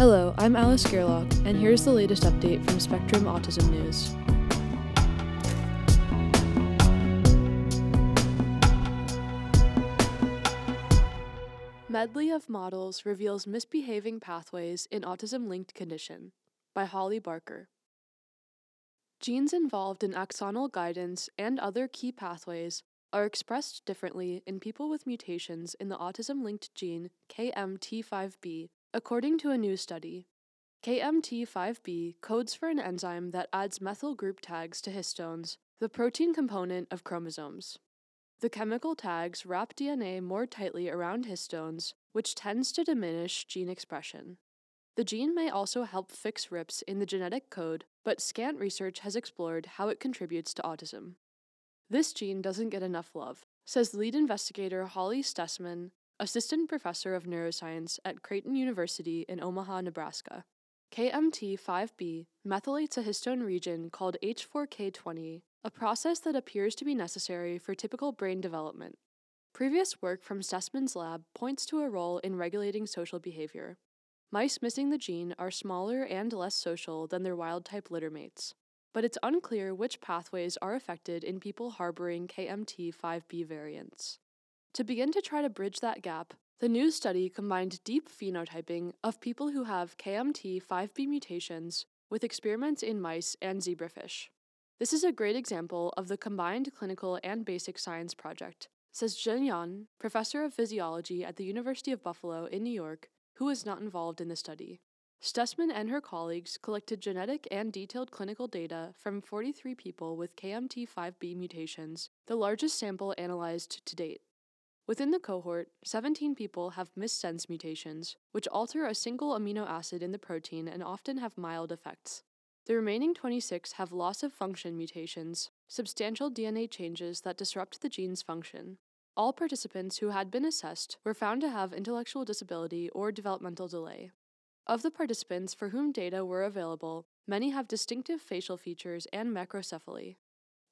Hello, I'm Alice Gerlach, and here's the latest update from Spectrum Autism News. Medley of Models Reveals Misbehaving Pathways in Autism Linked Condition by Holly Barker. Genes involved in axonal guidance and other key pathways are expressed differently in people with mutations in the autism linked gene KMT5B, according to a new study. KMT5B codes for an enzyme that adds methyl group tags to histones, the protein component of chromosomes. The chemical tags wrap DNA more tightly around histones, which tends to diminish gene expression. The gene may also help fix rips in the genetic code, but scant research has explored how it contributes to autism. This gene doesn't get enough love, says lead investigator Holly Stessman, assistant professor of neuroscience at Creighton University in Omaha, Nebraska. KMT5B methylates a histone region called H4K20, a process that appears to be necessary for typical brain development. Previous work from Stessman's lab points to a role in regulating social behavior. Mice missing the gene are smaller and less social than their wild type littermates but it's unclear which pathways are affected in people harboring KMT5B variants. To begin to try to bridge that gap, the new study combined deep phenotyping of people who have KMT5B mutations with experiments in mice and zebrafish. This is a great example of the combined clinical and basic science project, says Zhen Yan, professor of physiology at the University of Buffalo in New York, who was not involved in the study. Stessman and her colleagues collected genetic and detailed clinical data from 43 people with KMT5B mutations, the largest sample analyzed to date. Within the cohort, 17 people have missense mutations, which alter a single amino acid in the protein and often have mild effects. The remaining 26 have loss of function mutations, substantial DNA changes that disrupt the gene's function. All participants who had been assessed were found to have intellectual disability or developmental delay. Of the participants for whom data were available, many have distinctive facial features and macrocephaly.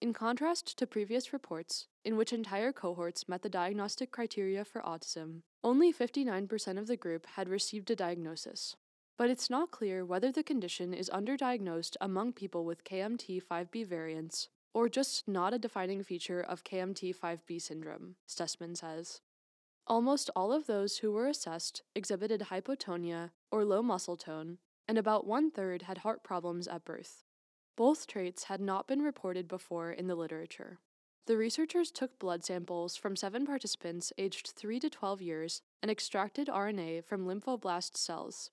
In contrast to previous reports, in which entire cohorts met the diagnostic criteria for autism, only 59% of the group had received a diagnosis. But it's not clear whether the condition is underdiagnosed among people with KMT5B variants or just not a defining feature of KMT5B syndrome, Stessman says. Almost all of those who were assessed exhibited hypotonia or low muscle tone, and about one third had heart problems at birth. Both traits had not been reported before in the literature. The researchers took blood samples from seven participants aged 3 to 12 years and extracted RNA from lymphoblast cells.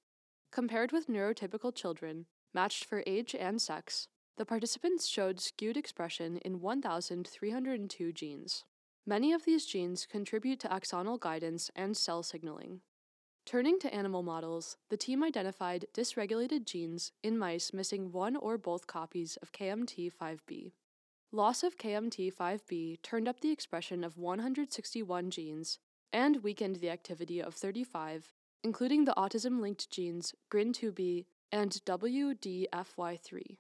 Compared with neurotypical children, matched for age and sex, the participants showed skewed expression in 1,302 genes. Many of these genes contribute to axonal guidance and cell signaling. Turning to animal models, the team identified dysregulated genes in mice missing one or both copies of KMT5B. Loss of KMT5B turned up the expression of 161 genes and weakened the activity of 35, including the autism linked genes GRIN2B and WDFY3.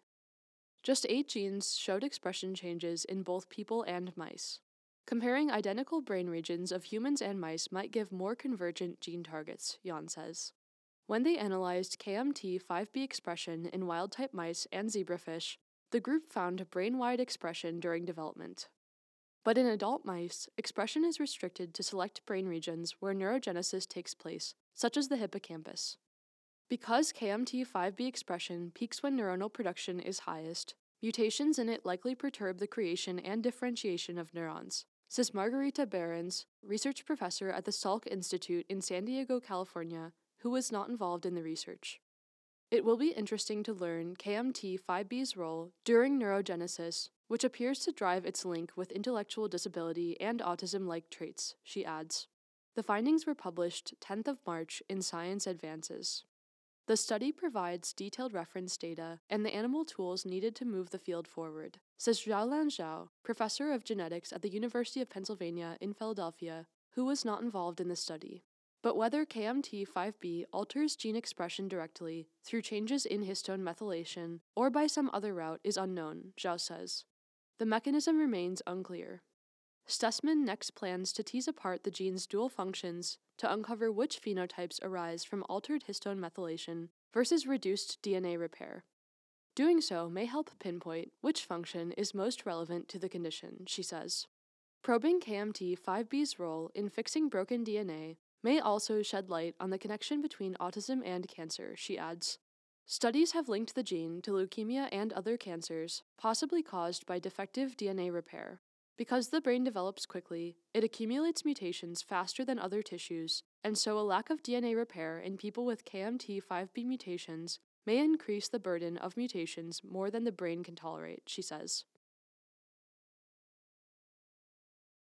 Just eight genes showed expression changes in both people and mice. Comparing identical brain regions of humans and mice might give more convergent gene targets, Yan says. When they analyzed KMT5B expression in wild type mice and zebrafish, the group found brain wide expression during development. But in adult mice, expression is restricted to select brain regions where neurogenesis takes place, such as the hippocampus. Because KMT5B expression peaks when neuronal production is highest, mutations in it likely perturb the creation and differentiation of neurons, says Margarita Behrens, research professor at the Salk Institute in San Diego, California, who was not involved in the research. It will be interesting to learn KMT5B's role during neurogenesis, which appears to drive its link with intellectual disability and autism like traits, she adds. The findings were published 10th of March in Science Advances. The study provides detailed reference data and the animal tools needed to move the field forward, says Zhaolan Zhou, professor of genetics at the University of Pennsylvania in Philadelphia, who was not involved in the study. But whether KMT5B alters gene expression directly through changes in histone methylation or by some other route is unknown, Zhao says. The mechanism remains unclear. Stessman next plans to tease apart the gene's dual functions to uncover which phenotypes arise from altered histone methylation versus reduced DNA repair. Doing so may help pinpoint which function is most relevant to the condition, she says. Probing KMT5B's role in fixing broken DNA may also shed light on the connection between autism and cancer, she adds. Studies have linked the gene to leukemia and other cancers, possibly caused by defective DNA repair. Because the brain develops quickly, it accumulates mutations faster than other tissues, and so a lack of DNA repair in people with KMT5B mutations may increase the burden of mutations more than the brain can tolerate, she says.